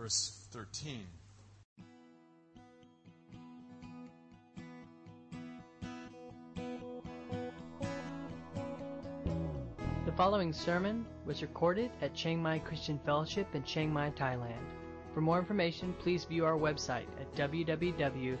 verse 13. The following sermon was recorded at Chiang Mai Christian Fellowship in Chiang Mai, Thailand. For more information, please view our website at www.ccfth.org.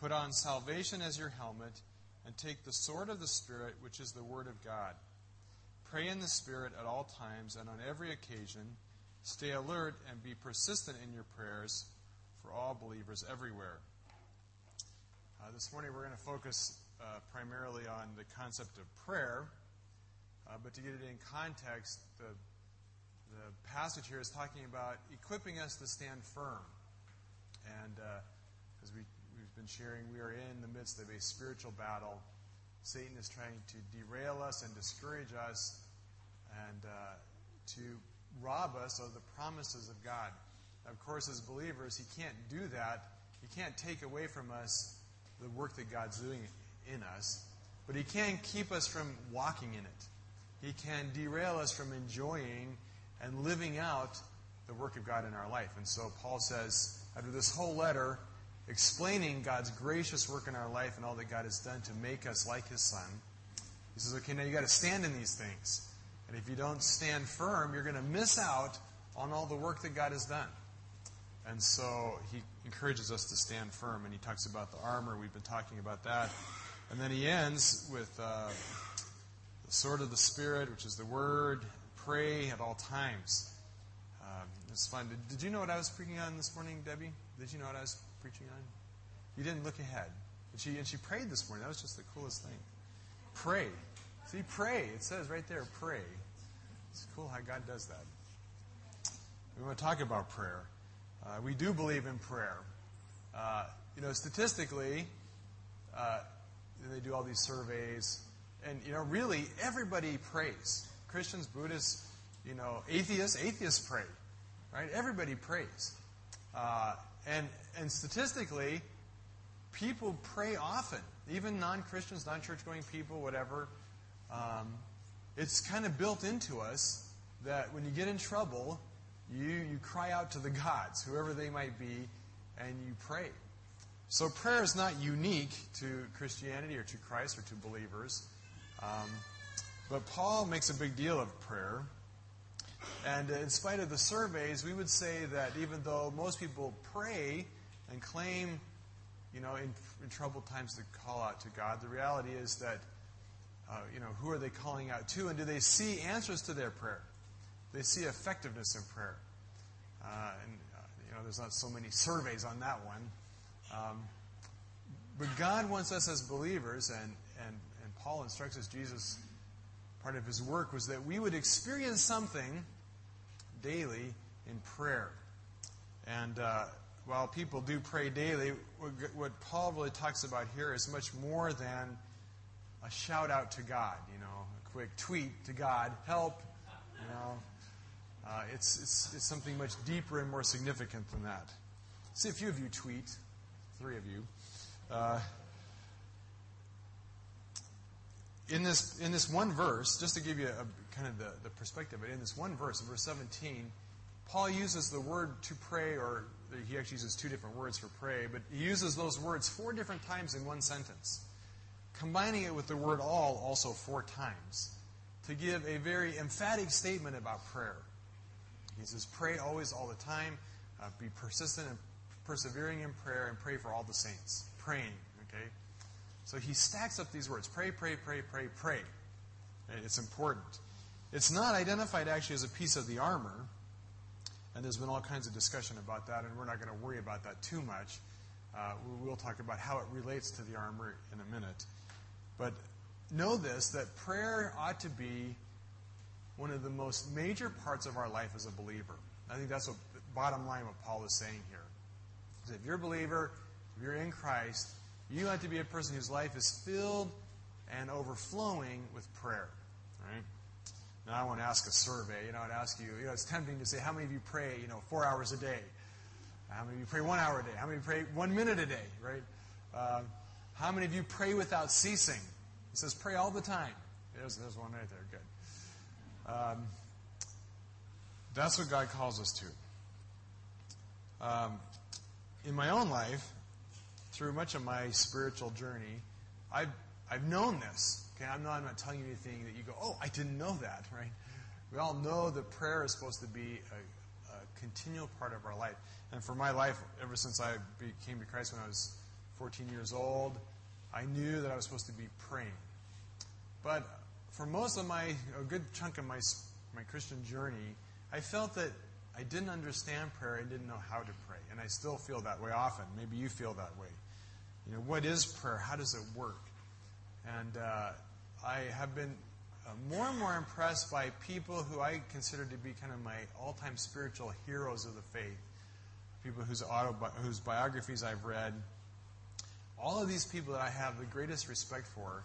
Put on salvation as your helmet, and take the sword of the Spirit, which is the Word of God. Pray in the Spirit at all times and on every occasion. Stay alert and be persistent in your prayers for all believers everywhere. Uh, this morning we're going to focus uh, primarily on the concept of prayer, uh, but to get it in context, the, the passage here is talking about equipping us to stand firm. And uh, as we we've been sharing, we are in the midst of a spiritual battle. Satan is trying to derail us and discourage us and uh, to rob us of the promises of God. Of course, as believers, he can't do that. He can't take away from us the work that God's doing in us, but he can keep us from walking in it. He can derail us from enjoying and living out the work of God in our life. And so Paul says, after this whole letter, explaining God's gracious work in our life and all that God has done to make us like His Son. He says, okay, now you've got to stand in these things. And if you don't stand firm, you're going to miss out on all the work that God has done. And so he encourages us to stand firm, and he talks about the armor. We've been talking about that. And then he ends with uh, the sword of the Spirit, which is the Word. Pray at all times. Um, it's fun. Did, did, you know what I was preaching on this morning, Debbie? Did you know what I was preaching on? You didn't look ahead. And she, and she prayed this morning. That was just the coolest thing. Pray. See, pray. It says right there, pray. It's cool how God does that. We want to talk about prayer. Uh, we do believe in prayer. Uh, you know, statistically, uh, they do all these surveys, and you know, really, everybody prays. Christians, Buddhists, you know, atheists, atheists pray, right? Everybody prays. And, and statistically, people pray often, even non Christians, non church going people, whatever. Um, it's kind of built into us that when you get in trouble, you, you cry out to the gods, whoever they might be, and you pray. So prayer is not unique to Christianity or to Christ or to believers. Um, but Paul makes a big deal of prayer. And in spite of the surveys, we would say that even though most people pray and claim, you know, in, in troubled times to call out to God, the reality is that, uh, you know, who are they calling out to? And do they see answers to their prayer? They see effectiveness in prayer. Uh, and, uh, you know, there's not so many surveys on that one. Um, but God wants us as believers, and, and, and Paul instructs us, Jesus, part of his work was that we would experience something daily in prayer. And uh, while people do pray daily, what Paul really talks about here is much more than a shout out to God, you know, a quick tweet to God, help, you know. Uh, it's, it's, it's something much deeper and more significant than that. See, a few of you tweet, three of you. Uh, in this, in this one verse, just to give you a, kind of the, the perspective, but in this one verse, in verse 17, Paul uses the word to pray, or he actually uses two different words for pray, but he uses those words four different times in one sentence, combining it with the word all also four times to give a very emphatic statement about prayer. He says, Pray always, all the time, uh, be persistent and persevering in prayer, and pray for all the saints. Praying, okay? So he stacks up these words pray, pray, pray, pray, pray. It's important. It's not identified actually as a piece of the armor, and there's been all kinds of discussion about that, and we're not going to worry about that too much. Uh, we will talk about how it relates to the armor in a minute. But know this that prayer ought to be one of the most major parts of our life as a believer. I think that's what bottom line what Paul is saying here. Is if you're a believer, if you're in Christ, you have to be a person whose life is filled and overflowing with prayer. Right? Now I want to ask a survey. You know, I'd ask you, you know, it's tempting to say, how many of you pray, you know, four hours a day? How many of you pray one hour a day? How many of you pray one minute a day, right? Uh, how many of you pray without ceasing? He says, pray all the time. There's, there's one right there. Good. Um, that's what God calls us to. Um, in my own life, through much of my spiritual journey, I've, I've known this. Okay, I'm not, I'm not telling you anything that you go, oh, I didn't know that, right? We all know that prayer is supposed to be a, a continual part of our life. And for my life, ever since I came to Christ when I was 14 years old, I knew that I was supposed to be praying. But for most of my, a good chunk of my, my Christian journey, I felt that I didn't understand prayer. I didn't know how to pray. And I still feel that way often. Maybe you feel that way. You know, what is prayer? How does it work? And uh, I have been uh, more and more impressed by people who I consider to be kind of my all time spiritual heroes of the faith. People whose, autobi- whose biographies I've read. All of these people that I have the greatest respect for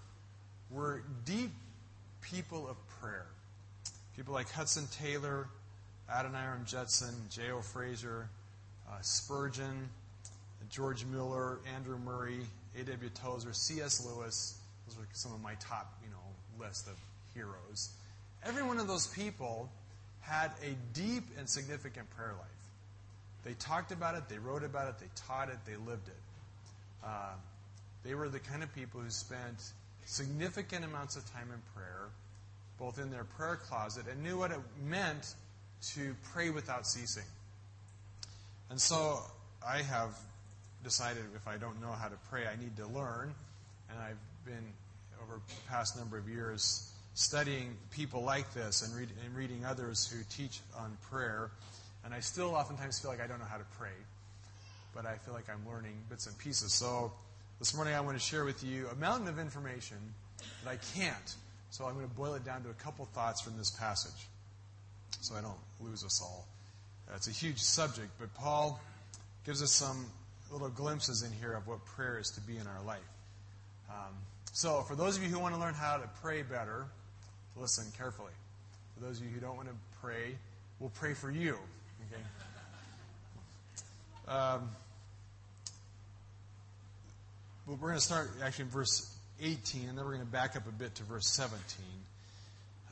were deep people of prayer. People like Hudson Taylor, Adoniram Judson, J.O. Fraser, uh, Spurgeon, George Mueller, Andrew Murray, A.W. Tozer, C.S. Lewis. Those are some of my top, you know, list of heroes. Every one of those people had a deep and significant prayer life. They talked about it, they wrote about it, they taught it, they lived it. Uh, they were the kind of people who spent significant amounts of time in prayer, both in their prayer closet, and knew what it meant to pray without ceasing. And so I have decided if I don't know how to pray, I need to learn. And I've been, over the past number of years, studying people like this and, read, and reading others who teach on prayer. And I still oftentimes feel like I don't know how to pray, but I feel like I'm learning bits and pieces. So this morning I want to share with you a mountain of information that I can't. So I'm going to boil it down to a couple thoughts from this passage so I don't lose us all. It's a huge subject, but Paul gives us some little glimpses in here of what prayer is to be in our life. Um, so, for those of you who want to learn how to pray better, listen carefully. For those of you who don't want to pray, we'll pray for you. Okay? Um, but we're going to start actually in verse 18, and then we're going to back up a bit to verse 17.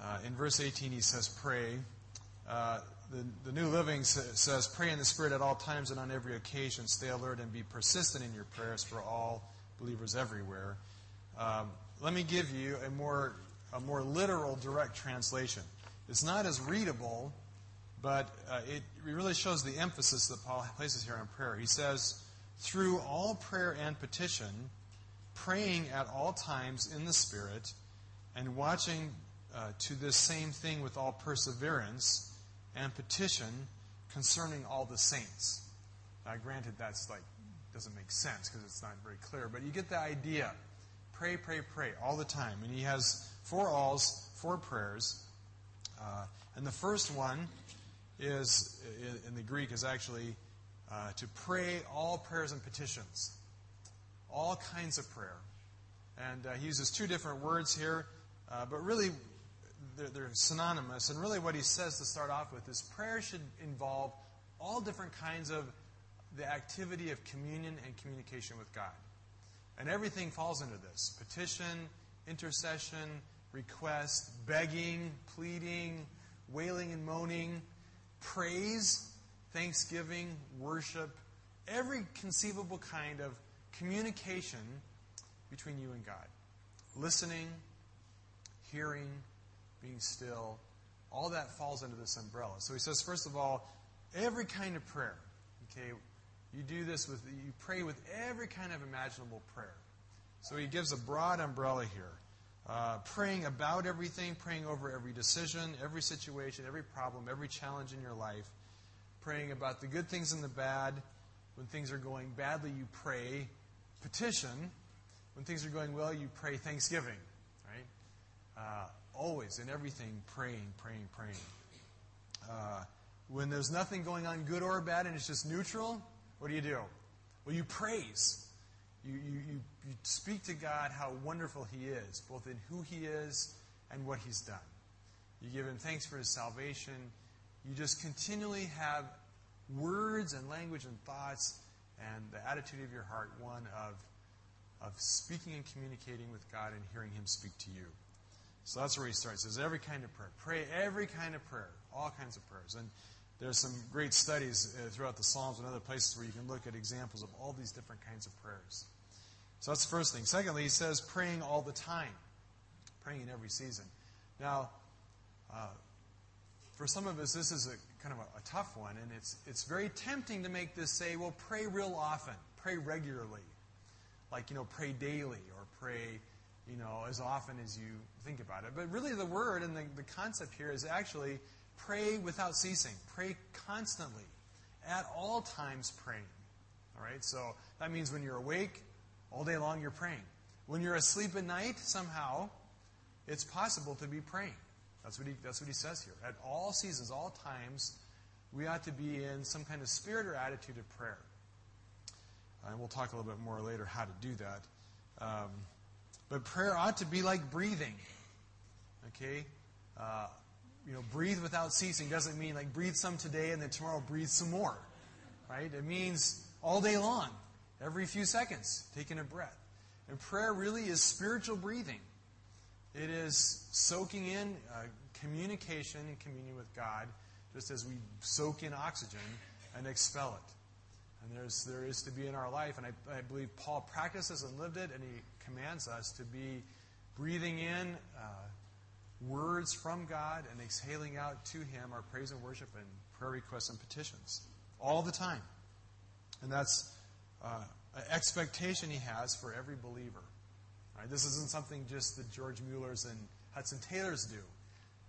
Uh, in verse 18, he says, Pray. Uh, the, the New Living says, Pray in the Spirit at all times and on every occasion. Stay alert and be persistent in your prayers for all believers everywhere. Um, let me give you a more, a more literal, direct translation. It's not as readable, but uh, it really shows the emphasis that Paul places here on prayer. He says, Through all prayer and petition, praying at all times in the Spirit, and watching uh, to this same thing with all perseverance and petition concerning all the saints. Now, granted, that's like doesn't make sense because it's not very clear, but you get the idea. Pray, pray, pray all the time, and he has four alls, four prayers, uh, and the first one is in the Greek is actually uh, to pray all prayers and petitions, all kinds of prayer, and uh, he uses two different words here, uh, but really they're, they're synonymous. And really, what he says to start off with is prayer should involve all different kinds of the activity of communion and communication with God. And everything falls into this petition, intercession, request, begging, pleading, wailing and moaning, praise, thanksgiving, worship, every conceivable kind of communication between you and God. Listening, hearing, being still, all that falls under this umbrella. So he says, first of all, every kind of prayer. Okay, you do this with, you pray with every kind of imaginable prayer. So he gives a broad umbrella here. Uh, praying about everything, praying over every decision, every situation, every problem, every challenge in your life, praying about the good things and the bad, When things are going badly, you pray petition. When things are going well, you pray thanksgiving. Right? Uh, always, in everything, praying, praying, praying. Uh, when there's nothing going on, good or bad, and it's just neutral, what do you do? Well, you praise. You, you, you, you speak to God how wonderful He is, both in who He is and what He's done. You give Him thanks for His salvation. You just continually have words and language and thoughts and the attitude of your heart one of, of speaking and communicating with God and hearing Him speak to you. So that's where he starts. There's every kind of prayer. Pray every kind of prayer, all kinds of prayers. And there's some great studies uh, throughout the Psalms and other places where you can look at examples of all these different kinds of prayers. So that's the first thing. Secondly, he says praying all the time, praying in every season. Now, uh, for some of us, this is a kind of a, a tough one, and it's it's very tempting to make this say, well, pray real often, pray regularly, like you know, pray daily or pray you know, as often as you think about it. But really, the word and the, the concept here is actually pray without ceasing, pray constantly, at all times praying. All right? So that means when you're awake, all day long you're praying. When you're asleep at night, somehow, it's possible to be praying. That's what he, that's what he says here. At all seasons, all times, we ought to be in some kind of spirit or attitude of prayer. And we'll talk a little bit more later how to do that. Um, but prayer ought to be like breathing. Okay? Uh, you know, breathe without ceasing doesn't mean like breathe some today and then tomorrow breathe some more. Right? It means all day long, every few seconds, taking a breath. And prayer really is spiritual breathing. It is soaking in uh, communication and communion with God, just as we soak in oxygen and expel it. And there's, there is to be in our life, and I, I believe Paul practices and lived it, and he commands us to be breathing in uh, words from God and exhaling out to Him our praise and worship and prayer requests and petitions all the time. And that's uh, an expectation He has for every believer. Right? This isn't something just that George Mueller's and Hudson Taylor's do.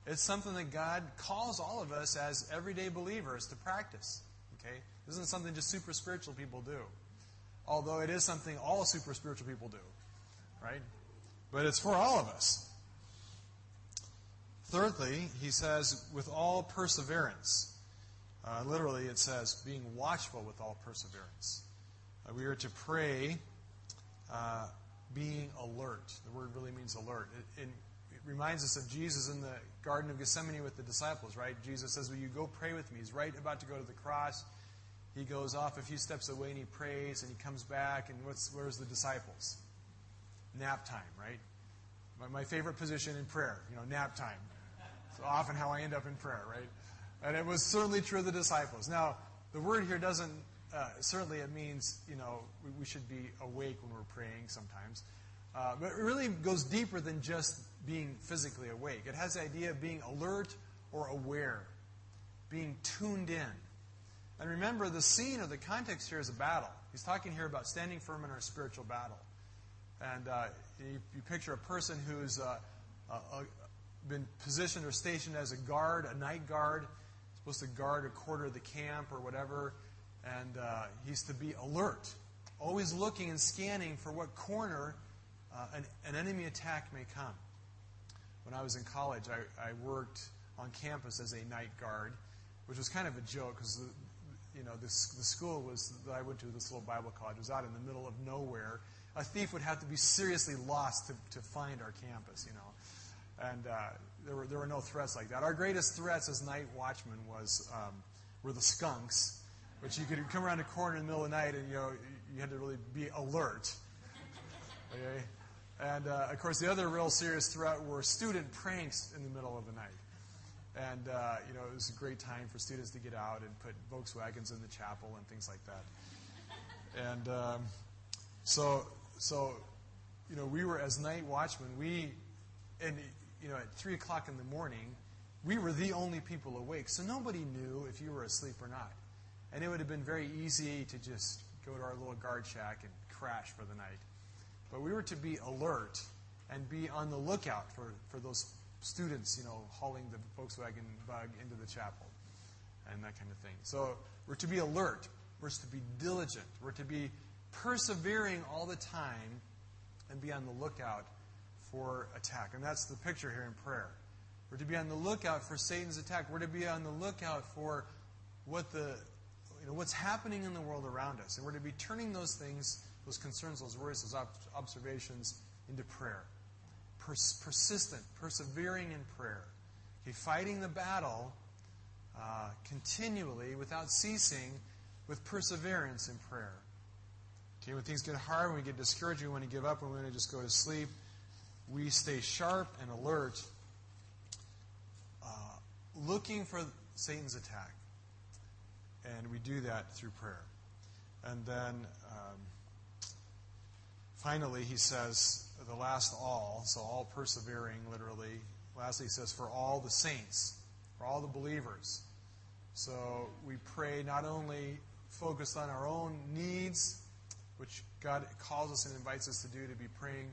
It's something that God calls all of us as everyday believers to practice. Okay? This isn't something just super spiritual people do. Although it is something all super spiritual people do right? But it's for all of us. Thirdly, he says, with all perseverance. Uh, literally, it says, being watchful with all perseverance. Uh, we are to pray uh, being alert. The word really means alert. It, it, it, reminds us of Jesus in the Garden of Gethsemane with the disciples, right? Jesus says, Will you go pray with me? He's right about to go to the cross. He goes off a few steps away and he prays and he comes back, and where's the disciples? nap time, right? My, my favorite position in prayer, you know, nap time. It's often how I end up in prayer, right? And it was certainly true of the disciples. Now, the word here doesn't, uh, certainly it means, you know, we, we, should be awake when we're praying sometimes. Uh, but it really goes deeper than just being physically awake. It has the idea of being alert or aware, being tuned in. And remember, the scene or the context here is a battle. He's talking here about standing firm in our spiritual battle. And uh, you, you, picture a person who's uh, uh, been positioned or stationed as a guard, a night guard, supposed to guard a quarter of the camp or whatever, and uh, he's to be alert, always looking and scanning for what corner uh, an, an, enemy attack may come. When I was in college, I, I, worked on campus as a night guard, which was kind of a joke because you know this, the school was that I went to, this little Bible college, was out in the middle of nowhere a thief would have to be seriously lost to, to find our campus, you know. And uh, there, were, there were no threats like that. Our greatest threats as night watchmen was um, were the skunks, which you could come around a corner in the middle of the night and you know you had to really be alert. Okay? And uh, of course, the other real serious threat were student pranks in the middle of the night. And uh, you know, it was a great time for students to get out and put Volkswagens in the chapel and things like that. And um, so so, you know, we were as night watchmen, we, and, you know, at 3 o'clock in the morning, we were the only people awake. So nobody knew if you were asleep or not. And it would have been very easy to just go to our little guard shack and crash for the night. But we were to be alert and be on the lookout for, for those students, you know, hauling the Volkswagen bug into the chapel and that kind of thing. So we're to be alert. we're to be diligent. We're to be persevering all the time and be on the lookout for attack. And that's the picture here in prayer. We're to be on the lookout for Satan's attack. We're to be on the lookout for what the you know what's happening in the world around us. And we're to be turning those things, those concerns, those worries, those observations into prayer. Pers- persistent, persevering in prayer. Okay, fighting the battle uh, continually without ceasing with perseverance in prayer. Okay, when things get hard, when we get discouraged, we want to give up, we want to just go to sleep, we stay sharp and alert, uh, looking for Satan's attack. And we do that through prayer. And then um, finally, he says, the last all, so all persevering, literally. Lastly, he says, for all the saints, for all the believers. So we pray not only focused on our own needs, which God calls us and invites us to do, to be praying,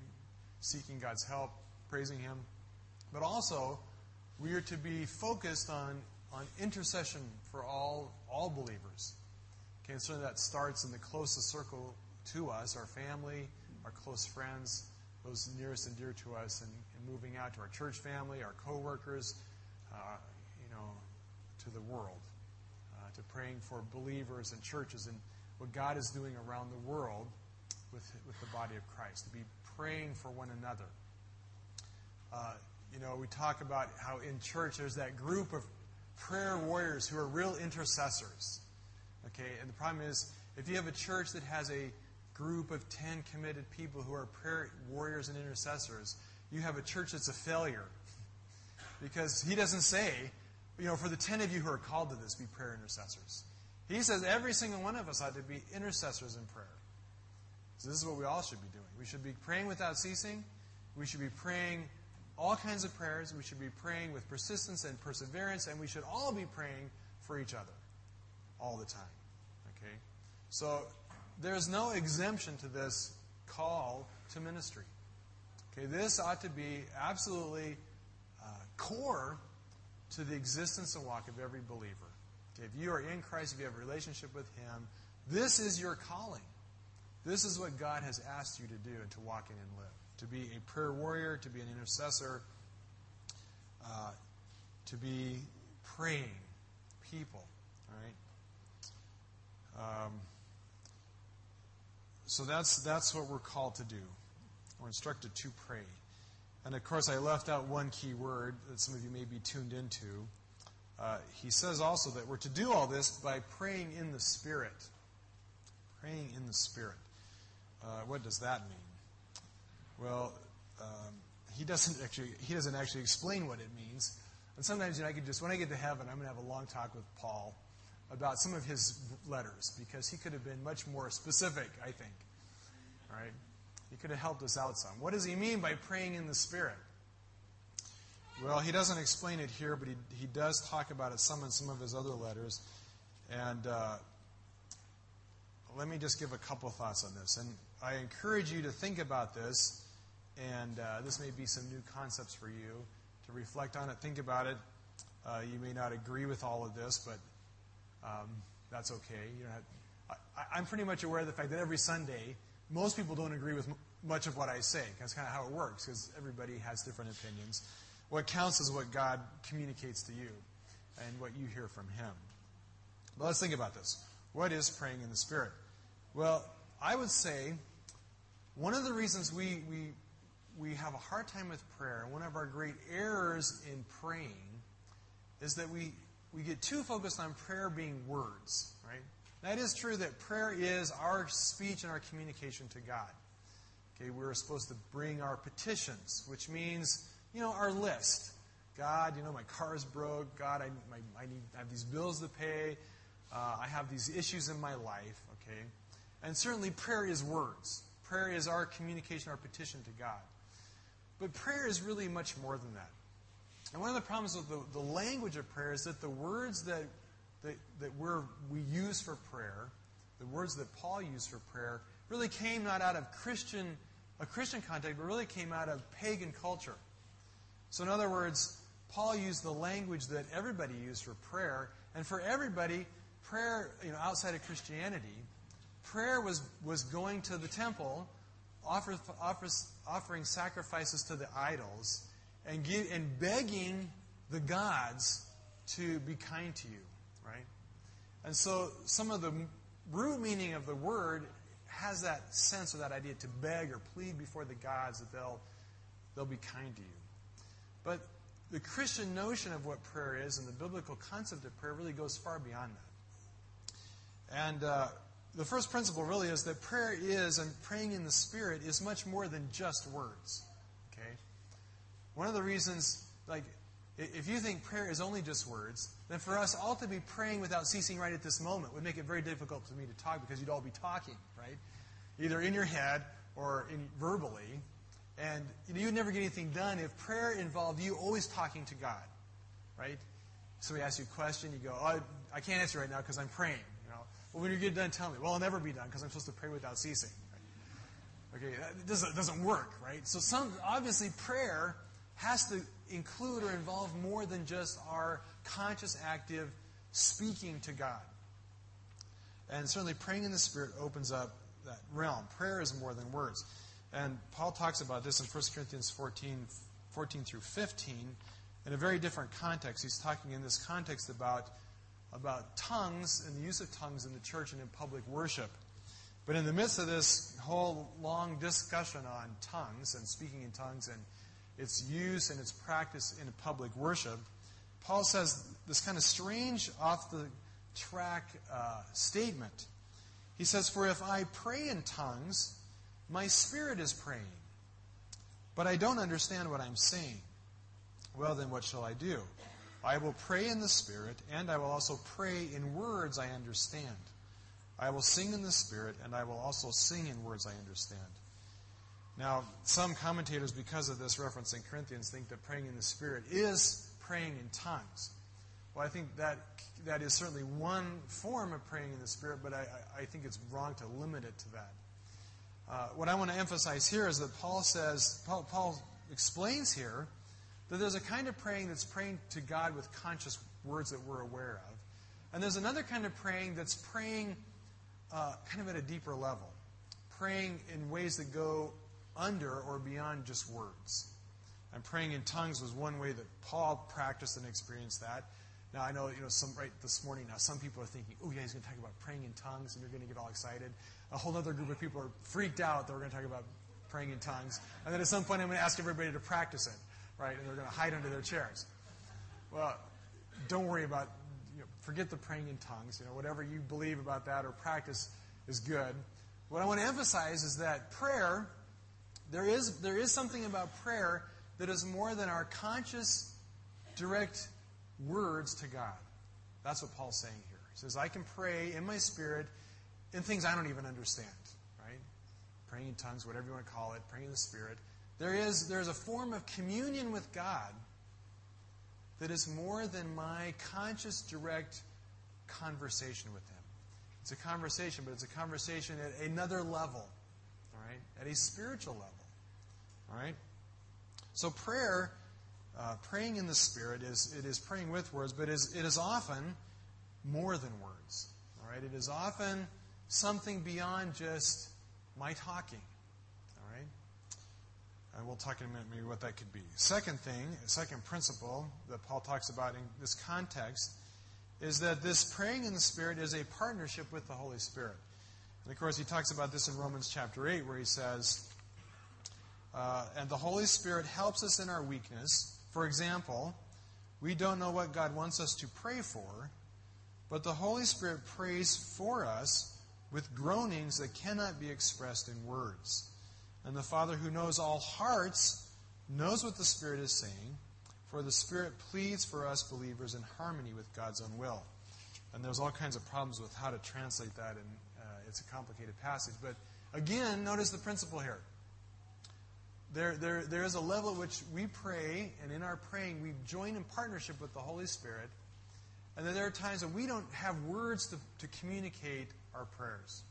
seeking God's help, praising Him, but also we are to be focused on, on intercession for all, all believers. Okay, and certainly that starts in the closest circle to us, our family, our close friends, those nearest and dear to us, and, and moving out to our church family, our coworkers, uh, you know, to the world, uh, to praying for believers and churches and what God is doing around the world with, with the body of Christ, to be praying for one another. Uh, you know, we talk about how in church there's that group of prayer warriors who are real intercessors. Okay, and the problem is if you have a church that has a group of 10 committed people who are prayer warriors and intercessors, you have a church that's a failure. Because he doesn't say, you know, for the 10 of you who are called to this, be prayer intercessors. He says every single one of us ought to be intercessors in prayer. So this is what we all should be doing. We should be praying without ceasing. We should be praying all kinds of prayers. We should be praying with persistence and perseverance, and we should all be praying for each other all the time. Okay? So there's no exemption to this call to ministry. Okay, this ought to be absolutely uh, core to the existence and walk of every believer. Okay, if you are in Christ, if you have a relationship with Him, this is your calling. This is what God has asked you to do and to walk in and live. To be a prayer warrior, to be an intercessor, uh, to be praying people. All right? Um, so that's, that's what we're called to do. We're instructed to pray. And of course, I left out one key word that some of you may be tuned into. Uh, he says also that we're to do all this by praying in the Spirit. Praying in the Spirit. Uh, what does that mean? Well, um, he doesn't actually he doesn't actually explain what it means. And sometimes you know, I could just when I get to heaven, I'm going to have a long talk with Paul about some of his letters because he could have been much more specific, I think. All right? He could have helped us out some. What does he mean by praying in the Spirit? Well, he doesn't explain it here, but he, he does talk about it some in some of his other letters. And uh, let me just give a couple thoughts on this. And I encourage you to think about this, and uh, this may be some new concepts for you to reflect on it, think about it. Uh, you may not agree with all of this, but um, that's okay. Know, I, am pretty much aware of the fact that every Sunday, most people don't agree with m- much of what I say. That's kind of how it works, because everybody has different opinions. What counts is what God communicates to you and what you hear from Him. But let's think about this. What is praying in the Spirit? Well, I would say one of the reasons we, we, we have a hard time with prayer, one of our great errors in praying, is that we we get too focused on prayer being words, right? That is true that prayer is our speech and our communication to God. Okay, we're supposed to bring our petitions, which means, you know, our list. God, you know, my car is broke. God, I, my, I, need, I have these bills to pay. Uh, I have these issues in my life, okay? And certainly prayer is words. Prayer is our communication, our petition to God. But prayer is really much more than that. And one of the problems with the, the language of prayer is that the words that, that, that we use for prayer, the words that Paul used for prayer, really came not out of Christian, a Christian context, but really came out of pagan culture. So, in other words, Paul used the language that everybody used for prayer, and for everybody, prayer, you know, outside of Christianity, prayer was, was going to the temple, offer, offer, offering sacrifices to the idols, and, give, and begging the gods to be kind to you, right? And so some of the root meaning of the word has that sense or that idea to beg or plead before the gods that they'll, they'll be kind to you. But the Christian notion of what prayer is and the biblical concept of prayer really goes far beyond that. And uh, the first principle really is that prayer is, and praying in the Spirit is much more than just words. One of the reasons, like, if you think prayer is only just words, then for us all to be praying without ceasing right at this moment would make it very difficult for me to talk because you'd all be talking, right? Either in your head or in, verbally. And you'd never get anything done if prayer involved you always talking to God, right? Somebody asks you a question, you go, oh, I can't answer right now because I'm praying. You know, well, when you get done, tell me. Well, I'll never be done because I'm supposed to pray without ceasing. Right? Okay, that doesn't, doesn't work, right? So some obviously prayer has to include or involve more than just our conscious, active speaking to God. And certainly praying in the Spirit opens up that realm. Prayer is more than words. And Paul talks about this in 1 Corinthians 14, 14 through 15 in a very different context. He's talking in this context about, about tongues and the use of tongues in the church and in public worship. But in the midst of this whole long discussion on tongues and speaking in tongues and its use and its practice in public worship, Paul says this kind of strange, off the track uh, statement. He says, For if I pray in tongues, my spirit is praying, but I don't understand what I'm saying. Well, then what shall I do? I will pray in the Spirit, and I will also pray in words I understand. I will sing in the Spirit, and I will also sing in words I understand. Now, some commentators, because of this reference in Corinthians, think that praying in the Spirit is praying in tongues. Well, I think that that is certainly one form of praying in the Spirit, but I, I think it's wrong to limit it to that. Uh, what I want to emphasize here is that Paul says, Paul, Paul explains here that there's a kind of praying that's praying to God with conscious words that we're aware of. And there's another kind of praying that's praying uh, kind of at a deeper level, praying in ways that go under or beyond just words. And praying in tongues was one way that Paul practiced and experienced that. Now I know, you know, some right this morning now some people are thinking, oh yeah, he's going to talk about praying in tongues, and you're going to get all excited. A whole other group of people are freaked out that we're going to talk about praying in tongues, and then at some point I'm going to ask everybody to practice it, right? And they're going to hide under their chairs. Well, don't worry about, you know, forget the praying in tongues. You know, whatever you believe about that or practice is good. What I want to emphasize is that prayer, there is there is something about prayer that is more than our conscious, direct words to God. That's what Paul's saying here. He says, I can pray in my spirit in things I don't even understand, right? Praying in tongues, whatever you want to call it, praying in the spirit. There is there's a form of communion with God that is more than my conscious, direct conversation with Him. It's a conversation, but it's a conversation at another level, all right? At a spiritual level, all right? So prayer uh, praying in the Spirit is it is praying with words, but it is, it is often more than words. All right, it is often something beyond just my talking. All right, and we'll talk in a minute maybe what that could be. Second thing, second principle that Paul talks about in this context is that this praying in the Spirit is a partnership with the Holy Spirit. And of course, he talks about this in Romans chapter 8, where he says, uh, And the Holy Spirit helps us in our weakness. For example, we don't know what God wants us to pray for, but the Holy Spirit prays for us with groanings that cannot be expressed in words. And the Father who knows all hearts knows what the Spirit is saying, for the Spirit pleads for us believers in harmony with God's own will. And there's all kinds of problems with how to translate that, and uh, it's a complicated passage. But again, notice the principle here. There, there, there is a level at which we pray, and in our praying, we join in partnership with the Holy Spirit. And then there are times that we don't have words to, to communicate our prayers.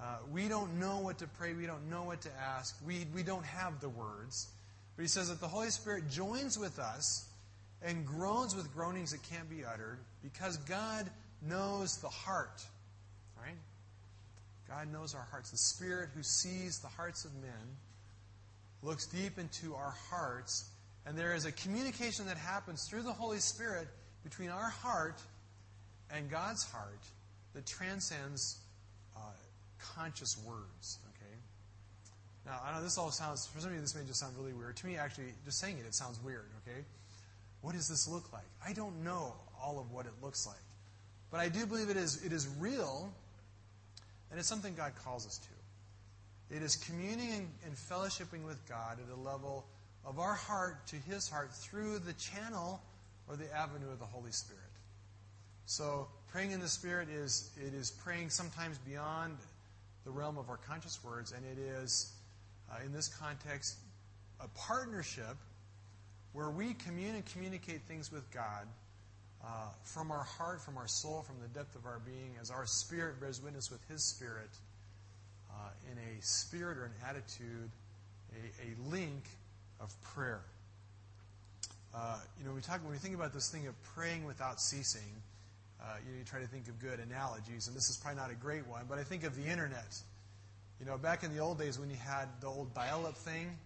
Uh, we don't know what to pray. We don't know what to ask. We, we don't have the words. But he says that the Holy Spirit joins with us and groans with groanings that can't be uttered because God knows the heart, right? God knows our hearts. The Spirit who sees the hearts of men looks deep into our hearts, and there is a communication that happens through the Holy Spirit between our heart and God's heart that transcends uh, conscious words. Okay. Now I know this all sounds for some of you this may just sound really weird. To me, actually, just saying it, it sounds weird. Okay. What does this look like? I don't know all of what it looks like, but I do believe it is it is real, and it's something God calls us to. It is communing and fellowshipping with God at a level of our heart to His heart through the channel or the avenue of the Holy Spirit. So praying in the Spirit is it is praying sometimes beyond the realm of our conscious words, and it is uh, in this context a partnership where we commune and communicate things with God uh, from our heart, from our soul, from the depth of our being, as our spirit bears witness with His Spirit uh, in a spirit or an attitude, a, a link of prayer. Uh, you know, we talk when we think about this thing of praying without ceasing. Uh, you, know, you try to think of good analogies, and this is probably not a great one, but I think of the internet. You know, back in the old days when you had the old dial-up thing,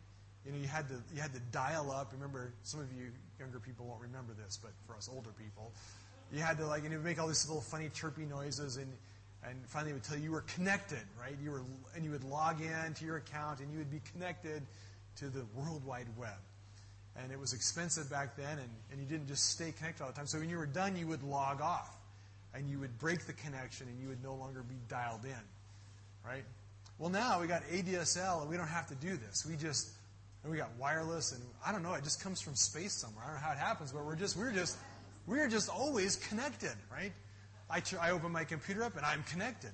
you know, you had to you had to dial up. Remember, some of you younger people won't remember this, but for us older people, you had to like, and make all these little funny chirpy noises, and and finally it would tell you you were connected, right? You were, and you would log in to your account, and you would be connected to the World Wide Web. And it was expensive back then, and, and you didn't just stay connected all the time. So when you were done, you would log off and you would break the connection and you would no longer be dialed in. Right? Well, now we got ADSL and we don't have to do this. We just, and we got wireless and I don't know, it just comes from space somewhere. I don't know how it happens, but we're just, we're just, we're just always connected, right? I, I open my computer up and I'm connected.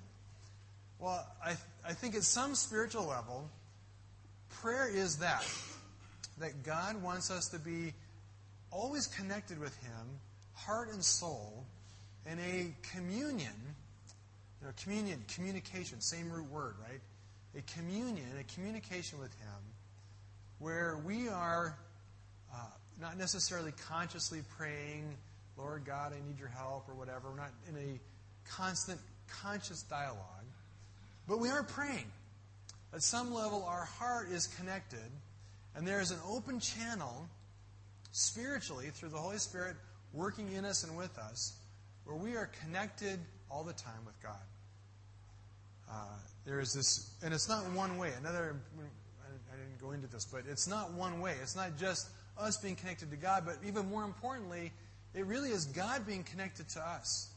Well, I, I think at some spiritual level, prayer is that. That God wants us to be always connected with Him, heart and soul, in a communion, you know, communion, communication, same root word, right? A communion, a communication with Him, where we are uh, not necessarily consciously praying, Lord God, I need your help, or whatever. We're not in a constant, conscious dialogue, but we are praying. At some level, our heart is connected, and there is an open channel spiritually through the Holy Spirit working in us and with us where we are connected all the time with God. Uh, there is this, and it's not one way. Another, I didn't go into this, but it's not one way. It's not just us being connected to God, but even more importantly, it really is God being connected to us.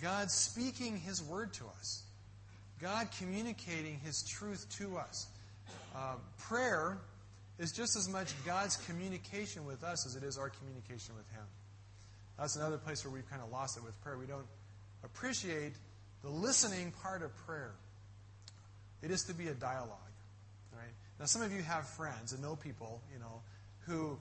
God speaking His word to us. God communicating His truth to us. Uh, prayer is just as much God's communication with us as it is our communication with Him. That's another place where we've kind of lost it with prayer. We don't appreciate the listening part of prayer. It is to be a dialogue. Right? Now, some of you have friends and know people, you know, who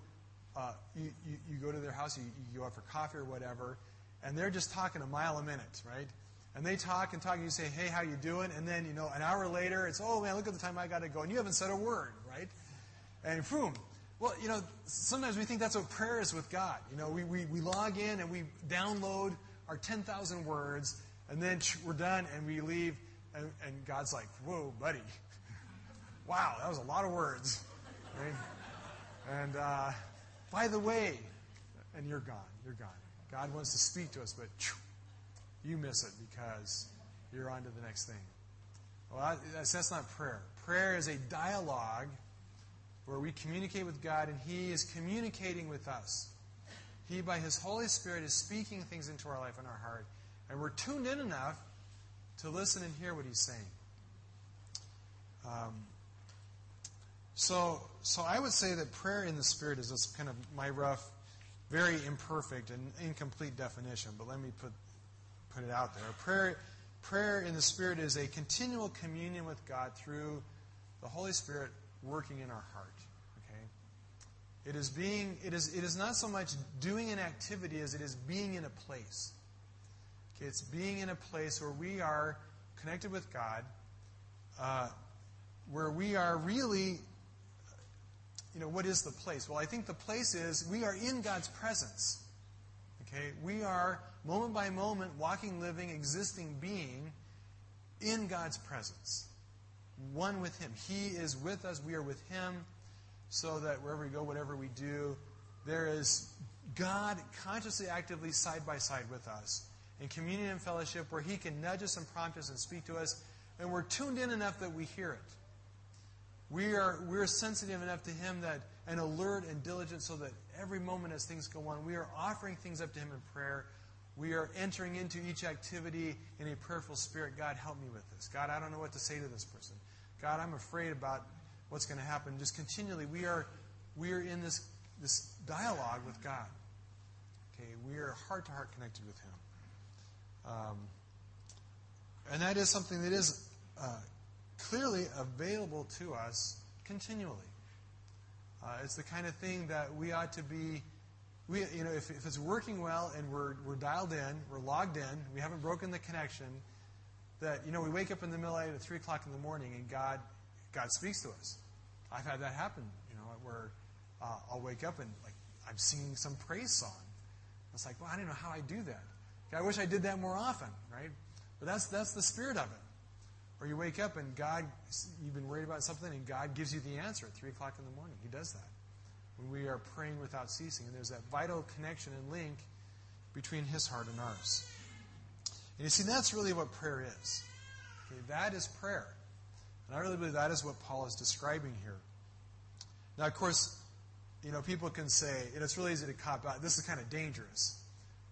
uh, you, you, you, go to their house, you, you go out for coffee or whatever, and they're just talking a mile a minute, right? And they talk and talk, and you say, hey, how you doing? And then, you know, an hour later, it's, oh, man, look at the time I got to go. And you haven't said a word, right? And boom, well, you know, sometimes we think that's what prayer is with God. You know, we, we, we log in and we download our 10,000 words, and then we're done and we leave, and, and God's like, whoa, buddy. wow, that was a lot of words. Right? And uh, by the way, and you're gone. You're gone. God wants to speak to us, but you miss it because you're on to the next thing. Well, that's, not prayer. Prayer is a dialogue where we communicate with God and He is communicating with us. He, by His Holy Spirit, is speaking things into our life and our heart. And we're tuned in enough to listen and hear what He's saying. Um, so, so I would say that prayer in the Spirit is this kind of my rough, very imperfect and incomplete definition, but let me put, put it out there. Prayer, prayer in the Spirit is a continual communion with God through the Holy Spirit working in our heart. Okay? It is being it is it is not so much doing an activity as it is being in a place. Okay, it's being in a place where we are connected with God, uh, where we are really you know, what is the place? Well, I think the place is we are in God's presence. Okay? We are moment by moment, walking, living, existing being in God's presence. One with Him. He is with us, we are with Him, so that wherever we go, whatever we do, there is God consciously, actively, side by side with us in communion and fellowship where He can nudge us and prompt us and speak to us, and we're tuned in enough that we hear it. We are we're sensitive enough to Him that and alert and diligent so that every moment as things go on, we are offering things up to Him in prayer. We are entering into each activity in a prayerful spirit. God, help me with this. God, I don't know what to say to this person. God, I'm afraid about what's going to happen. Just continually, we are we are in this this dialogue with God. Okay, we are heart to heart connected with Him. Um, and that is something that is uh, clearly available to us continually. Uh, it's the kind of thing that we ought to be, we, you know, if, if it's working well and we're, we're dialed in, we're logged in, we haven't broken the connection, that, you know, we wake up in the middle of the night at 3 o'clock in the morning and God, God speaks to us. I've had that happen, you know, where uh, I'll wake up and, like, I'm singing some praise song. It's like, well, I don't know how I do that. I wish I did that more often, right? But that's, that's the spirit of it. Or you wake up and God, you've been worried about something, and God gives you the answer at 3 o'clock in the morning. He does that. When we are praying without ceasing. And there's that vital connection and link between His heart and ours. And you see, that's really what prayer is. Okay, that is prayer. And I really believe that is what Paul is describing here. Now, of course, you know, people can say, and it's really easy to cop out, this is kind of dangerous.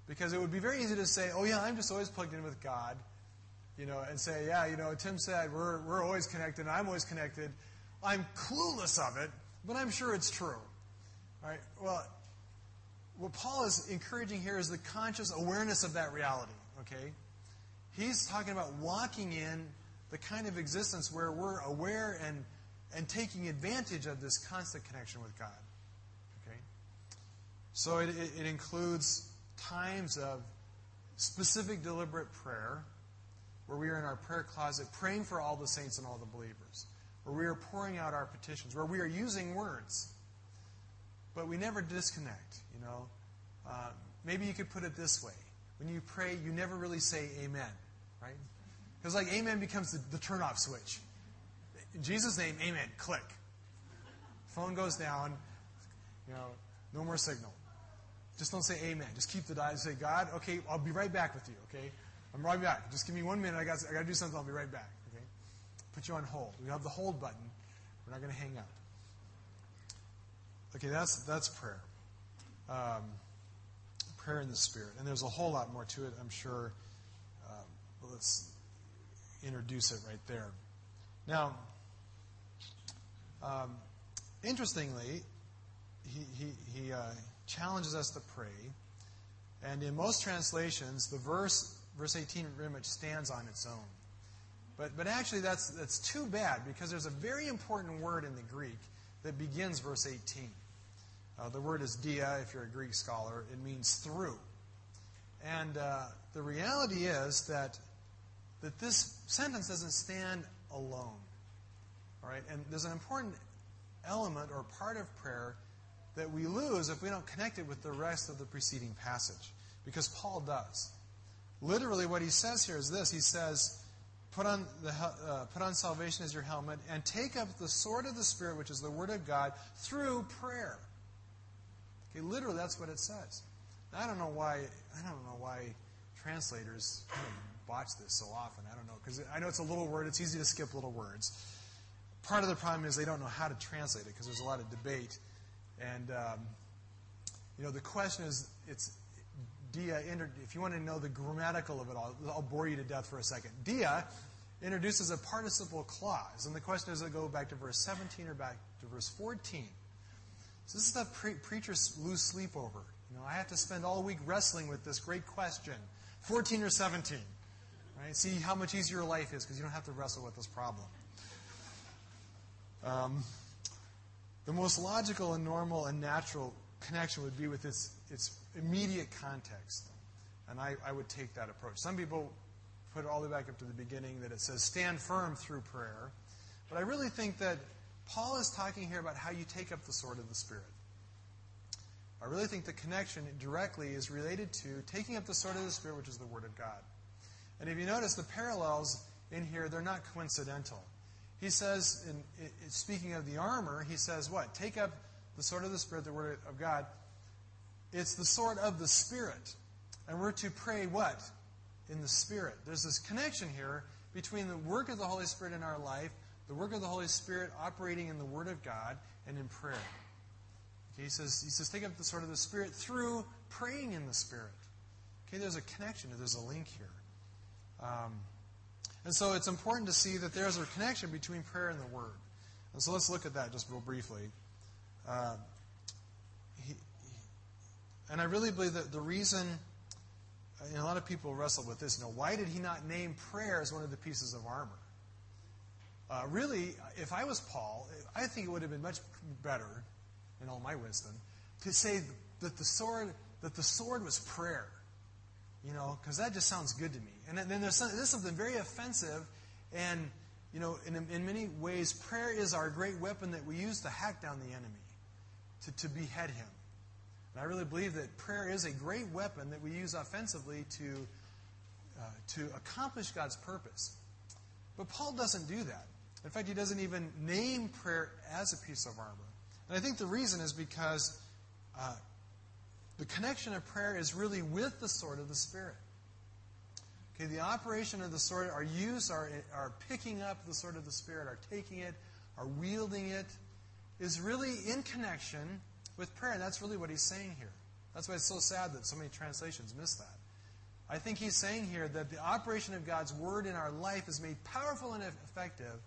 Because it would be very easy to say, oh, yeah, I'm just always plugged in with God. You know, and say, yeah, you know, Tim said we're, we're always connected, I'm always connected. I'm clueless of it, but I'm sure it's true. Right? Well, what Paul is encouraging here is the conscious awareness of that reality, okay? He's talking about walking in the kind of existence where we're aware and, and taking advantage of this constant connection with God. Okay? So it, it, it includes times of specific, deliberate prayer, where we are in our prayer closet praying for all the saints and all the believers, where we are pouring out our petitions, where we are using words, but we never disconnect. You know, uh, maybe you could put it this way: when you pray, you never really say Amen, right? Because like Amen becomes the, the turn-off switch. In Jesus' name, Amen. Click. Phone goes down. You know, no more signal. Just don't say amen. Just keep the dial. Say, God, okay, I'll be right back with you, okay? I'm right back. Just give me one minute. I got, I got to do something. I'll be right back, okay? Put you on hold. We have the hold button. We're not going to hang up. Okay, that's, that's prayer. Um, prayer in the Spirit. And there's a whole lot more to it, I'm sure. Um, let's introduce it right there. Now, um, interestingly, he, he, he, uh, challenges us to pray. And in most translations, the verse, verse 18 very much stands on its own. But, but actually, that's, that's too bad because there's a very important word in the Greek that begins verse 18. Uh, the word is dia, if you're a Greek scholar. It means through. And uh, the reality is that, that this sentence doesn't stand alone. All right? And there's an important element or part of prayer that we lose if we don't connect it with the rest of the preceding passage. Because Paul does. Literally, what he says here is this He says, Put on, the, uh, put on salvation as your helmet and take up the sword of the Spirit, which is the Word of God, through prayer. Okay, literally, that's what it says. Now, I don't know why. I don't know why translators botch this so often. I don't know because I know it's a little word. It's easy to skip little words. Part of the problem is they don't know how to translate it because there's a lot of debate and, um, you know, the question is, it's dia, if you want to know the grammatical of it all, I'll bore you to death for a second. Dia introduces a participle clause. And the question is, does it go back to verse 17 or back to verse 14? So this is stuff pre- preachers lose sleep over. You know, I have to spend all week wrestling with this great question 14 or 17. Right? See how much easier life is because you don't have to wrestle with this problem. Um, the most logical and normal and natural connection would be with its, its immediate context. And I, I would take that approach. Some people put it all the way back up to the beginning that it says, stand firm through prayer. But I really think that Paul is talking here about how you take up the sword of the Spirit. I really think the connection directly is related to taking up the sword of the Spirit, which is the Word of God. And if you notice the parallels in here, they're not coincidental. He says, in, in, speaking of the armor, he says, what? Take up the sword of the Spirit, the Word of God. It's the sword of the Spirit. And we're to pray what? In the Spirit. There's this connection here between the work of the Holy Spirit in our life, the work of the Holy Spirit operating in the Word of God, and in prayer. Okay, he says, he says, take up the sword of the Spirit through praying in the Spirit. Okay, there's a connection, there's a link here. Um, and so it's important to see that there's a connection between prayer and the Word. And so let's look at that just real briefly. Uh, he, and I really believe that the reason, know, a lot of people wrestle with this, you know, why did he not name prayer as one of the pieces of armor? Uh, really, if I was Paul, I think it would have been much better, in all my wisdom, to say that the sword that the sword was prayer. You know, because that just sounds good to me. And then there's, some, there's something very offensive, and you know, in, in many ways, prayer is our great weapon that we use to hack down the enemy, to, to behead him. And I really believe that prayer is a great weapon that we use offensively to, uh, to accomplish God's purpose. But Paul doesn't do that. In fact, he doesn't even name prayer as a piece of armor. And I think the reason is because uh, the connection of prayer is really with the sword of the Spirit. Okay, the operation of the sword, our use, our, our picking up the sword of the Spirit, our taking it, our wielding it, is really in connection with prayer. And that's really what he's saying here. That's why it's so sad that so many translations miss that. I think he's saying here that the operation of God's Word in our life is made powerful and effective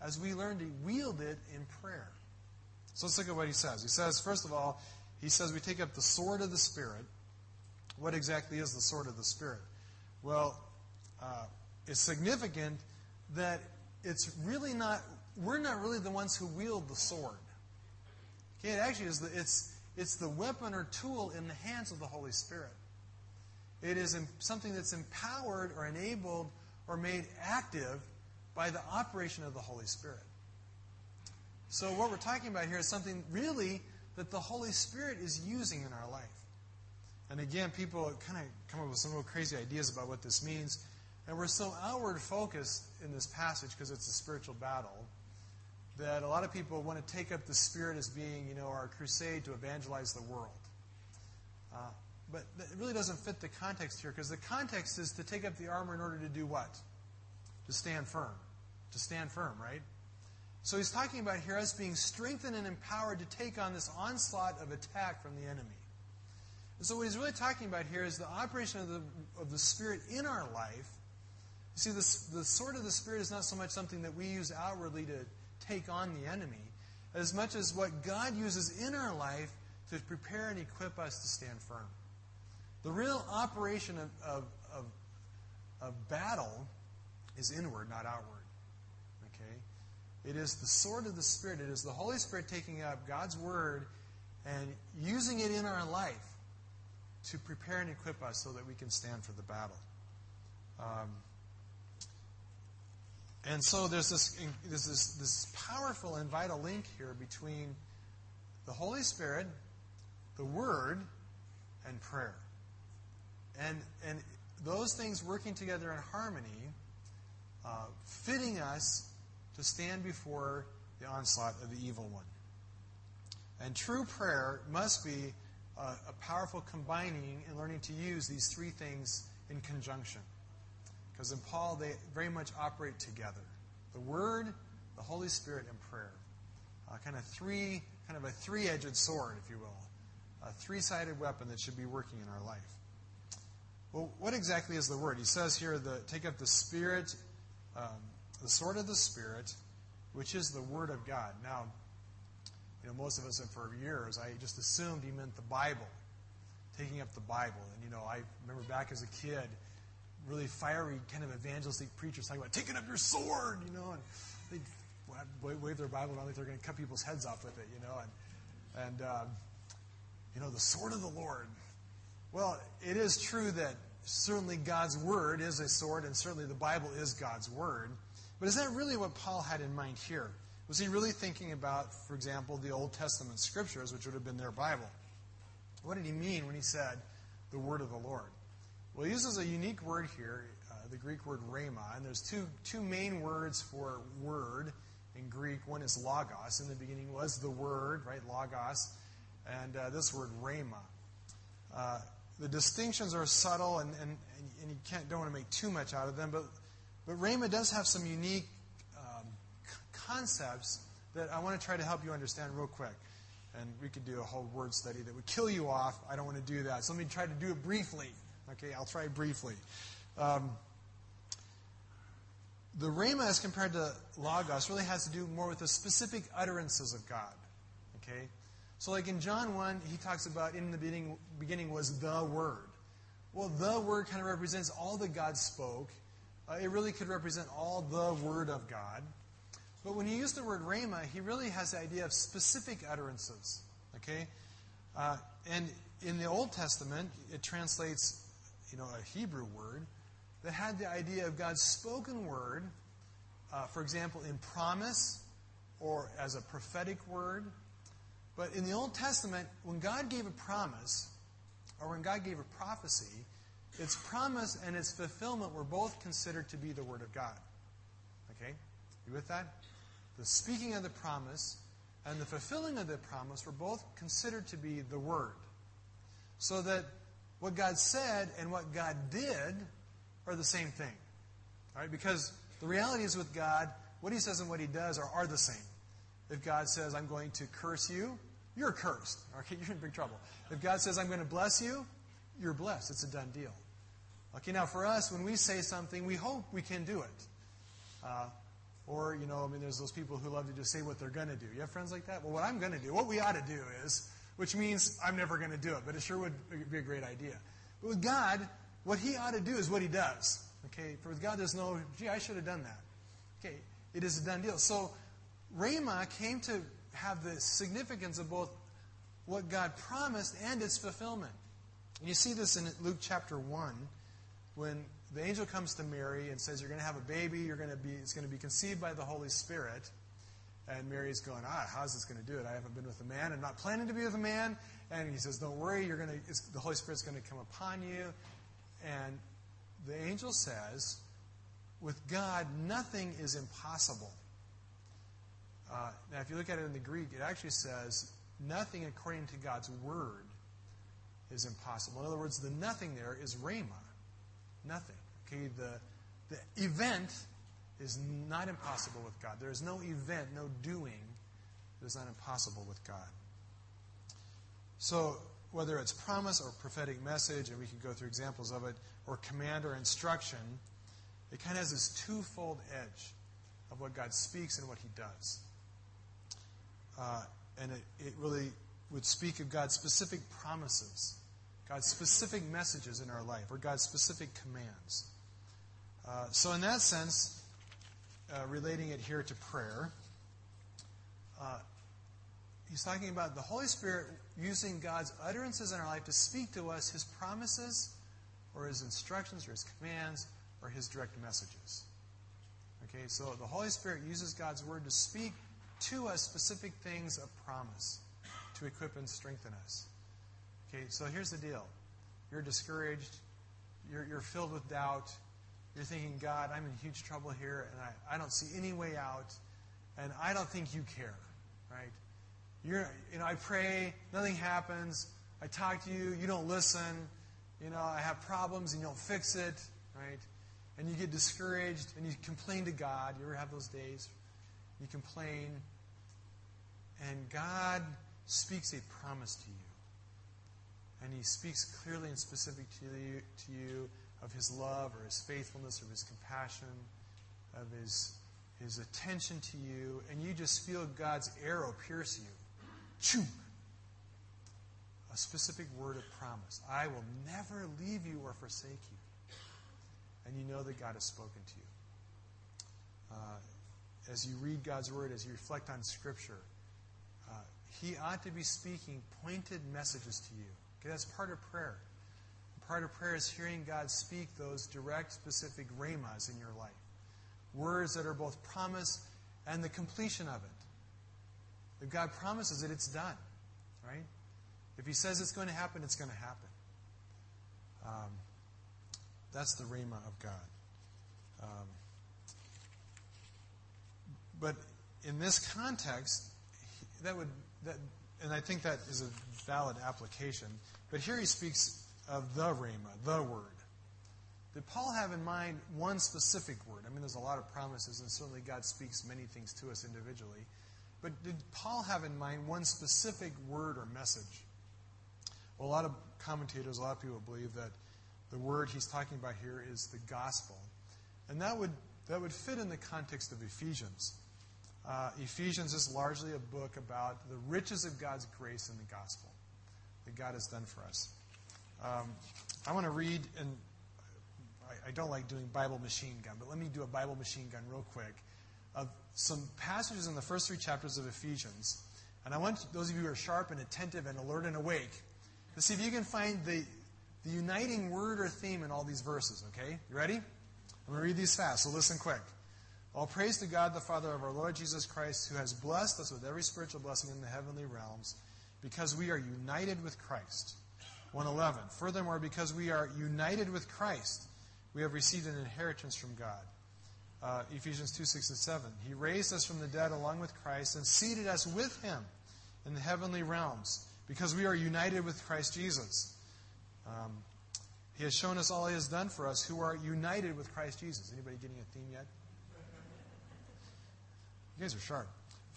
as we learn to wield it in prayer. So let's look at what he says. He says, first of all, he says we take up the sword of the Spirit. What exactly is the sword of the Spirit? Well, uh, it's significant that it's really not, we're not really the ones who wield the sword. It actually is the, it's, it's the weapon or tool in the hands of the Holy Spirit. It is something that's empowered or enabled or made active by the operation of the Holy Spirit. So, what we're talking about here is something really that the Holy Spirit is using in our life. And again, people kind of come up with some real crazy ideas about what this means. And we're so outward focused in this passage because it's a spiritual battle that a lot of people want to take up the Spirit as being, you know, our crusade to evangelize the world. Uh, but it really doesn't fit the context here because the context is to take up the armor in order to do what? To stand firm. To stand firm, right? So he's talking about here us being strengthened and empowered to take on this onslaught of attack from the enemy. And so what he's really talking about here is the operation of the, of the Spirit in our life. You see, this, the sword of the Spirit is not so much something that we use outwardly to take on the enemy, as much as what God uses in our life to prepare and equip us to stand firm. The real operation of, of, of, of battle is inward, not outward. Okay? It is the sword of the Spirit. It is the Holy Spirit taking up God's Word and using it in our life to prepare and equip us so that we can stand for the battle. Um, and so there's this, there's this, this powerful and vital link here between the Holy Spirit, the Word, and prayer. And, and those things working together in harmony, uh, fitting us to stand before the onslaught of the evil one. And true prayer must be a, a powerful combining and learning to use these three things in conjunction. Because in Paul, they very much operate together the Word, the Holy Spirit, and prayer. Uh, kind of three, kind of a three-edged sword, if you will, a three-sided weapon that should be working in our life. Well, what exactly is the Word? He says here, the, take up the Spirit, um, the sword of the Spirit, which is the Word of God. Now, you know, most of us, for years, I just assumed he meant the Bible, taking up the Bible. And, you know, I remember back as a kid, really fiery kind of evangelistic preachers talking about taking up your sword, you know, and they'd wave their Bible around like they're going to cut people's heads off with it, you know, and, and um, you know, the sword of the Lord. Well, it is true that certainly God's Word is a sword, and certainly the Bible is God's Word. But is that really what Paul had in mind here? Was he really thinking about, for example, the Old Testament scriptures, which would have been their Bible? What did he mean when he said the word of the Lord? Well, he uses a unique word here, uh, the Greek word rhema, and there's two, two main words for word in Greek. One is logos. In the beginning was the word, right? Logos. And uh, this word rhema. Uh, the distinctions are subtle, and, and, and you can't, don't want to make too much out of them, but, but rhema does have some unique um, concepts that I want to try to help you understand real quick. And we could do a whole word study that would kill you off. I don't want to do that. So let me try to do it briefly. Okay, I'll try briefly. Um, the Rhema, as compared to Logos, really has to do more with the specific utterances of God. Okay? So, like in John 1, he talks about in the beginning, beginning was the Word. Well, the Word kind of represents all that God spoke. Uh, it really could represent all the Word of God. But when he used the word rhema, he really has the idea of specific utterances. Okay? Uh, and in the Old Testament, it translates, you know, a Hebrew word that had the idea of God's spoken word, uh, for example, in promise or as a prophetic word. But in the Old Testament, when God gave a promise or when God gave a prophecy, its promise and its fulfillment were both considered to be the Word of God. Okay? You with that? the speaking of the promise and the fulfilling of the promise were both considered to be the Word. So that what God said and what God did are the same thing. Right? Because the reality is with God, what He says and what He does are, are the same. If God says, I'm going to curse you, you're cursed. Okay, you're in big trouble. If God says, I'm going to bless you, you're blessed. It's a done deal. Okay, now for us, when we say something, we hope we can do it. Uh, or, you know, I mean, there's those people who love to just say what they're going to do. You have friends like that? Well, what I'm going to do, what we ought to do is, which means I'm never going to do it, but it sure would be a great idea. But with God, what He ought to do is what He does. Okay? For with God, there's no, gee, I should have done that. Okay? It is a done deal. So, Rhema came to have the significance of both what God promised and its fulfillment. And you see this in Luke chapter 1 when the angel comes to Mary and says, You're going to have a baby, you're going to be, it's going to be conceived by the Holy Spirit. And Mary's going, Ah, how's this going to do it? I haven't been with a man. I'm not planning to be with a man. And he says, Don't worry, you're going to, the Holy Spirit's going to come upon you. And the angel says, With God, nothing is impossible. Uh, now, if you look at it in the Greek, it actually says, Nothing according to God's word is impossible. In other words, the nothing there is rhema. Nothing. Okay, the, the event is not impossible with God. There is no event, no doing that is not impossible with God. So, whether it's promise or prophetic message, and we can go through examples of it, or command or instruction, it kind of has this twofold edge of what God speaks and what He does. Uh, and it, it really would speak of God's specific promises, God's specific messages in our life, or God's specific commands. Uh, so, in that sense, uh, relating it here to prayer, uh, he's talking about the Holy Spirit using God's utterances in our life to speak to us his promises, or his instructions, or his commands, or his direct messages. Okay, so the Holy Spirit uses God's word to speak to us specific things of promise to equip and strengthen us. Okay, so here's the deal you're discouraged, you're, you're filled with doubt you're thinking, God, I'm in huge trouble here, and I, I don't see any way out, and I don't think you care, right? You're, you know, I pray, nothing happens. I talk to you, you don't listen. You know, I have problems, and you don't fix it, right? And you get discouraged, and you complain to God. You ever have those days? You complain, and God speaks a promise to you. And He speaks clearly and specific to you, to you of his love or his faithfulness or his compassion, of his, his attention to you, and you just feel God's arrow pierce you. Choo! A specific word of promise. I will never leave you or forsake you. And you know that God has spoken to you. Uh, as you read God's word, as you reflect on Scripture, uh, He ought to be speaking pointed messages to you. That's part of prayer. Part of prayer is hearing God speak those direct, specific rhemas in your life. Words that are both promise and the completion of it. If God promises it, it's done. Right? If He says it's going to happen, it's going to happen. Um, that's the Rhema of God. Um, but in this context, that would that, and I think that is a valid application. But here he speaks of the Rhema, the word. Did Paul have in mind one specific word? I mean, there's a lot of promises, and certainly God speaks many things to us individually. But did Paul have in mind one specific word or message? Well, a lot of commentators, a lot of people believe that the word he's talking about here is the gospel. And that would, that would fit in the context of Ephesians. Uh, Ephesians is largely a book about the riches of God's grace in the gospel that God has done for us. Um, I want to read, and I, I, don't like doing Bible machine gun, but let me do a Bible machine gun real quick of some passages in the first three chapters of Ephesians. And I want those of you who are sharp and attentive and alert and awake to see if you can find the, the uniting word or theme in all these verses, okay? You ready? I'm going to read these fast, so listen quick. All praise to God, the Father of our Lord Jesus Christ, who has blessed us with every spiritual blessing in the heavenly realms, because we are united with Christ. 111. Furthermore, because we are united with Christ, we have received an inheritance from God. Uh, Ephesians 2 6 and 7. He raised us from the dead along with Christ and seated us with him in the heavenly realms, because we are united with Christ Jesus. Um, he has shown us all he has done for us who are united with Christ Jesus. Anybody getting a theme yet? You guys are sharp.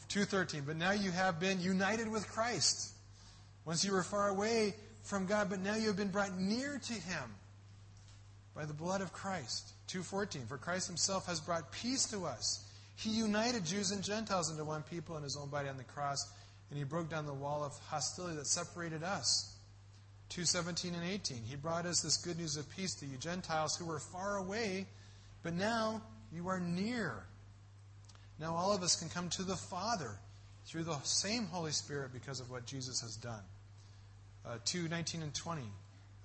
213. But now you have been united with Christ. Once you were far away from God, but now you have been brought near to Him by the blood of Christ. 214. For Christ Himself has brought peace to us. He united Jews and Gentiles into one people in His own body on the cross, and He broke down the wall of hostility that separated us. 217 and 18. He brought us this good news of peace to you Gentiles who were far away, but now you are near. Now all of us can come to the Father through the same Holy Spirit because of what Jesus has done. Uh, 2 19 and 20.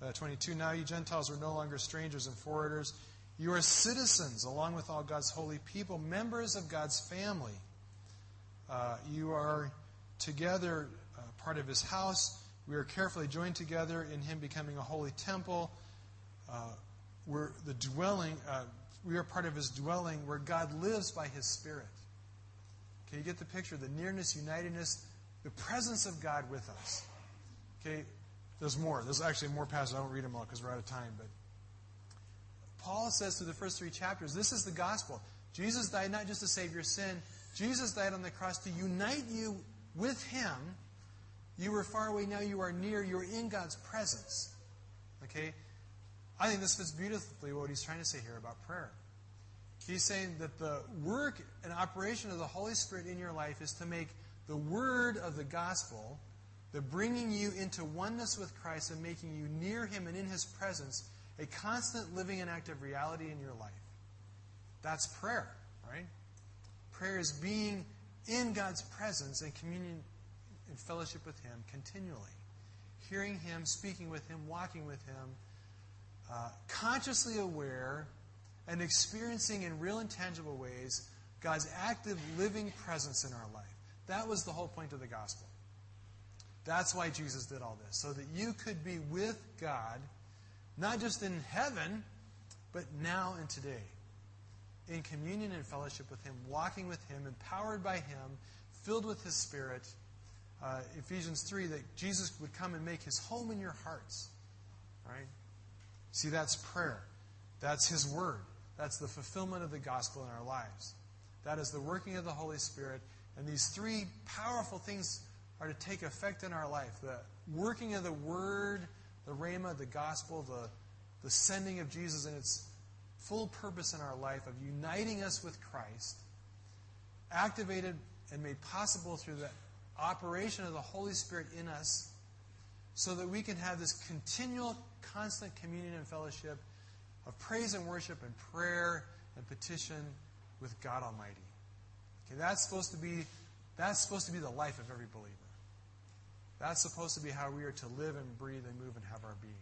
Uh, 22. Now you Gentiles are no longer strangers and foreigners. You are citizens along with all God's holy people, members of God's family. Uh, you are together uh, part of his house. We are carefully joined together in him becoming a holy temple. Uh, we're the dwelling, uh, we are part of his dwelling where God lives by his Spirit. Can you get the picture? The nearness, unitedness, the presence of God with us. Okay, there's more. There's actually more passages. I don't read them all because we're out of time. But Paul says through the first three chapters, this is the gospel. Jesus died not just to save your sin, Jesus died on the cross to unite you with Him. You were far away, now you are near. You're in God's presence. Okay? I think this fits beautifully what he's trying to say here about prayer. He's saying that the work and operation of the Holy Spirit in your life is to make the word of the gospel, the bringing you into oneness with Christ and making you near Him and in His presence, a constant living and active reality in your life. That's prayer, right? Prayer is being in God's presence and communion and fellowship with Him continually. Hearing Him, speaking with Him, walking with Him, uh, consciously aware and experiencing in real and tangible ways God's active living presence in our life. That was the whole point of the gospel. That's why Jesus did all this, so that you could be with God, not just in heaven, but now and today. In communion and fellowship with Him, walking with Him, empowered by Him, filled with His Spirit. Uh, Ephesians 3, that Jesus would come and make His home in your hearts. Right? See, that's prayer. That's His Word. That's the fulfillment of the gospel in our lives. That is the working of the Holy Spirit. And these three powerful things are to take effect in our life the working of the Word, the Rhema, the gospel, the, the sending of Jesus and its full purpose in our life of uniting us with Christ, activated and made possible through the operation of the Holy Spirit in us, so that we can have this continual, constant communion and fellowship of praise and worship and prayer and petition with God Almighty. Okay, that's supposed to be that's supposed to be the life of every believer. That's supposed to be how we are to live and breathe and move and have our being.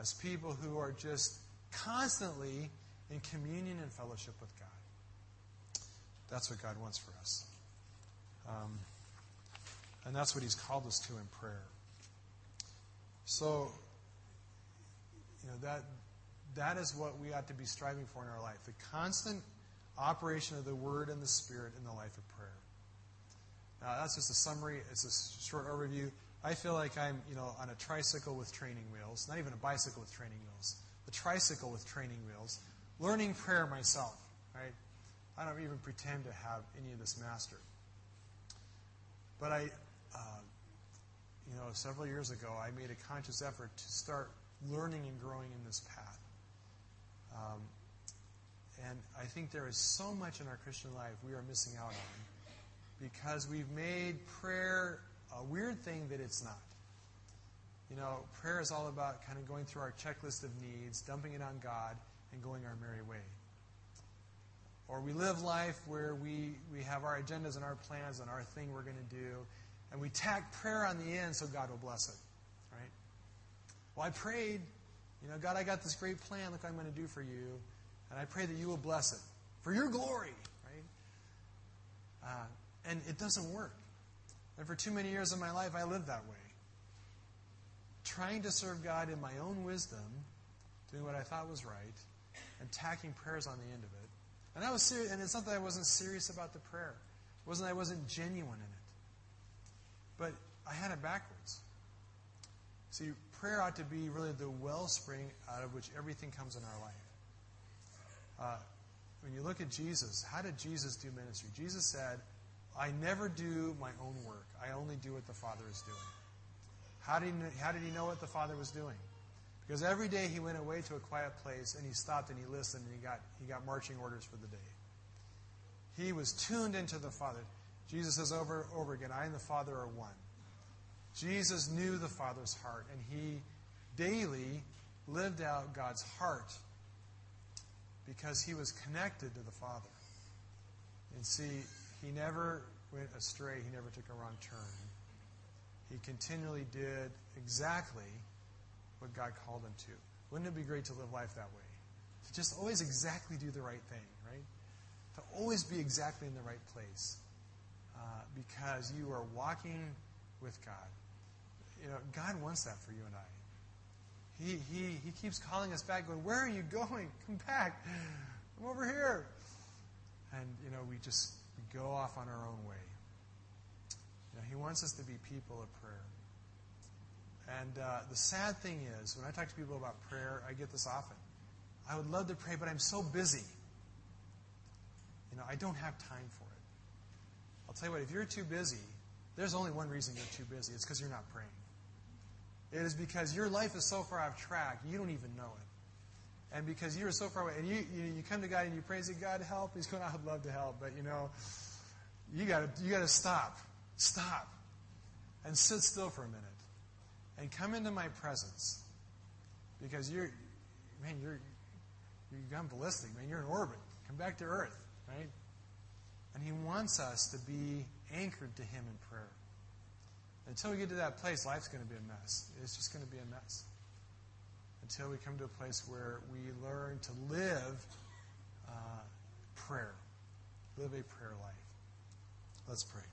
As people who are just constantly in communion and fellowship with God. That's what God wants for us. Um, and that's what He's called us to in prayer. So, you know, that, that is what we ought to be striving for in our life the constant operation of the Word and the Spirit in the life of prayer. Now, that's just a summary, it's a short overview. I feel like I'm, you know, on a tricycle with training wheels, not even a bicycle with training wheels, a tricycle with training wheels, learning prayer myself, right? I don't even pretend to have any of this mastered. But I, uh, you know, several years ago, I made a conscious effort to start learning and growing in this path. Um, and I think there is so much in our Christian life we are missing out on because we've made prayer a weird thing that it's not. You know, prayer is all about kind of going through our checklist of needs, dumping it on God, and going our merry way. Or we live life where we, we have our agendas and our plans and our thing we're going to do, and we tack prayer on the end so God will bless it. Right? Well, I prayed, you know, God, I got this great plan. Look I'm going to do for you. And I pray that you will bless it for your glory. Right? Uh, and it doesn't work. And for too many years of my life, I lived that way. Trying to serve God in my own wisdom, doing what I thought was right, and tacking prayers on the end of it. And I was serious, and it's not that I wasn't serious about the prayer. It wasn't that I wasn't genuine in it. But I had it backwards. See, prayer ought to be really the wellspring out of which everything comes in our life. Uh, when you look at Jesus, how did Jesus do ministry? Jesus said, I never do my own work. I only do what the Father is doing. How did, he, how did he know what the Father was doing? Because every day he went away to a quiet place and he stopped and he listened and he got, he got marching orders for the day. He was tuned into the Father. Jesus says over and over again, I and the Father are one. Jesus knew the Father's heart and he daily lived out God's heart because he was connected to the Father. And see, he never went astray, he never took a wrong turn. He continually did exactly what God called him to. Wouldn't it be great to live life that way? To just always exactly do the right thing, right? To always be exactly in the right place. Uh, because you are walking with God. You know, God wants that for you and I. He, he, he keeps calling us back, going, Where are you going? Come back. I'm over here. And, you know, we just go off on our own way. You know, he wants us to be people of prayer. And uh, the sad thing is, when I talk to people about prayer, I get this often. I would love to pray, but I'm so busy. You know, I don't have time for it. I'll tell you what, if you're too busy, there's only one reason you're too busy. It's because you're not praying. It is because your life is so far off track, you don't even know it. And because you're so far away, and you, you, you come to God and you praise say, God, help. He's going, I'd love to help. But, you know, you got you to stop. Stop. And sit still for a minute and come into my presence because you're, man, you're, you've gone ballistic, man. You're in orbit. Come back to earth, right? And He wants us to be anchored to Him in prayer. Until we get to that place, life's going to be a mess. It's just going to be a mess. Until we come to a place where we learn to live uh, prayer, live a prayer life. Let's pray.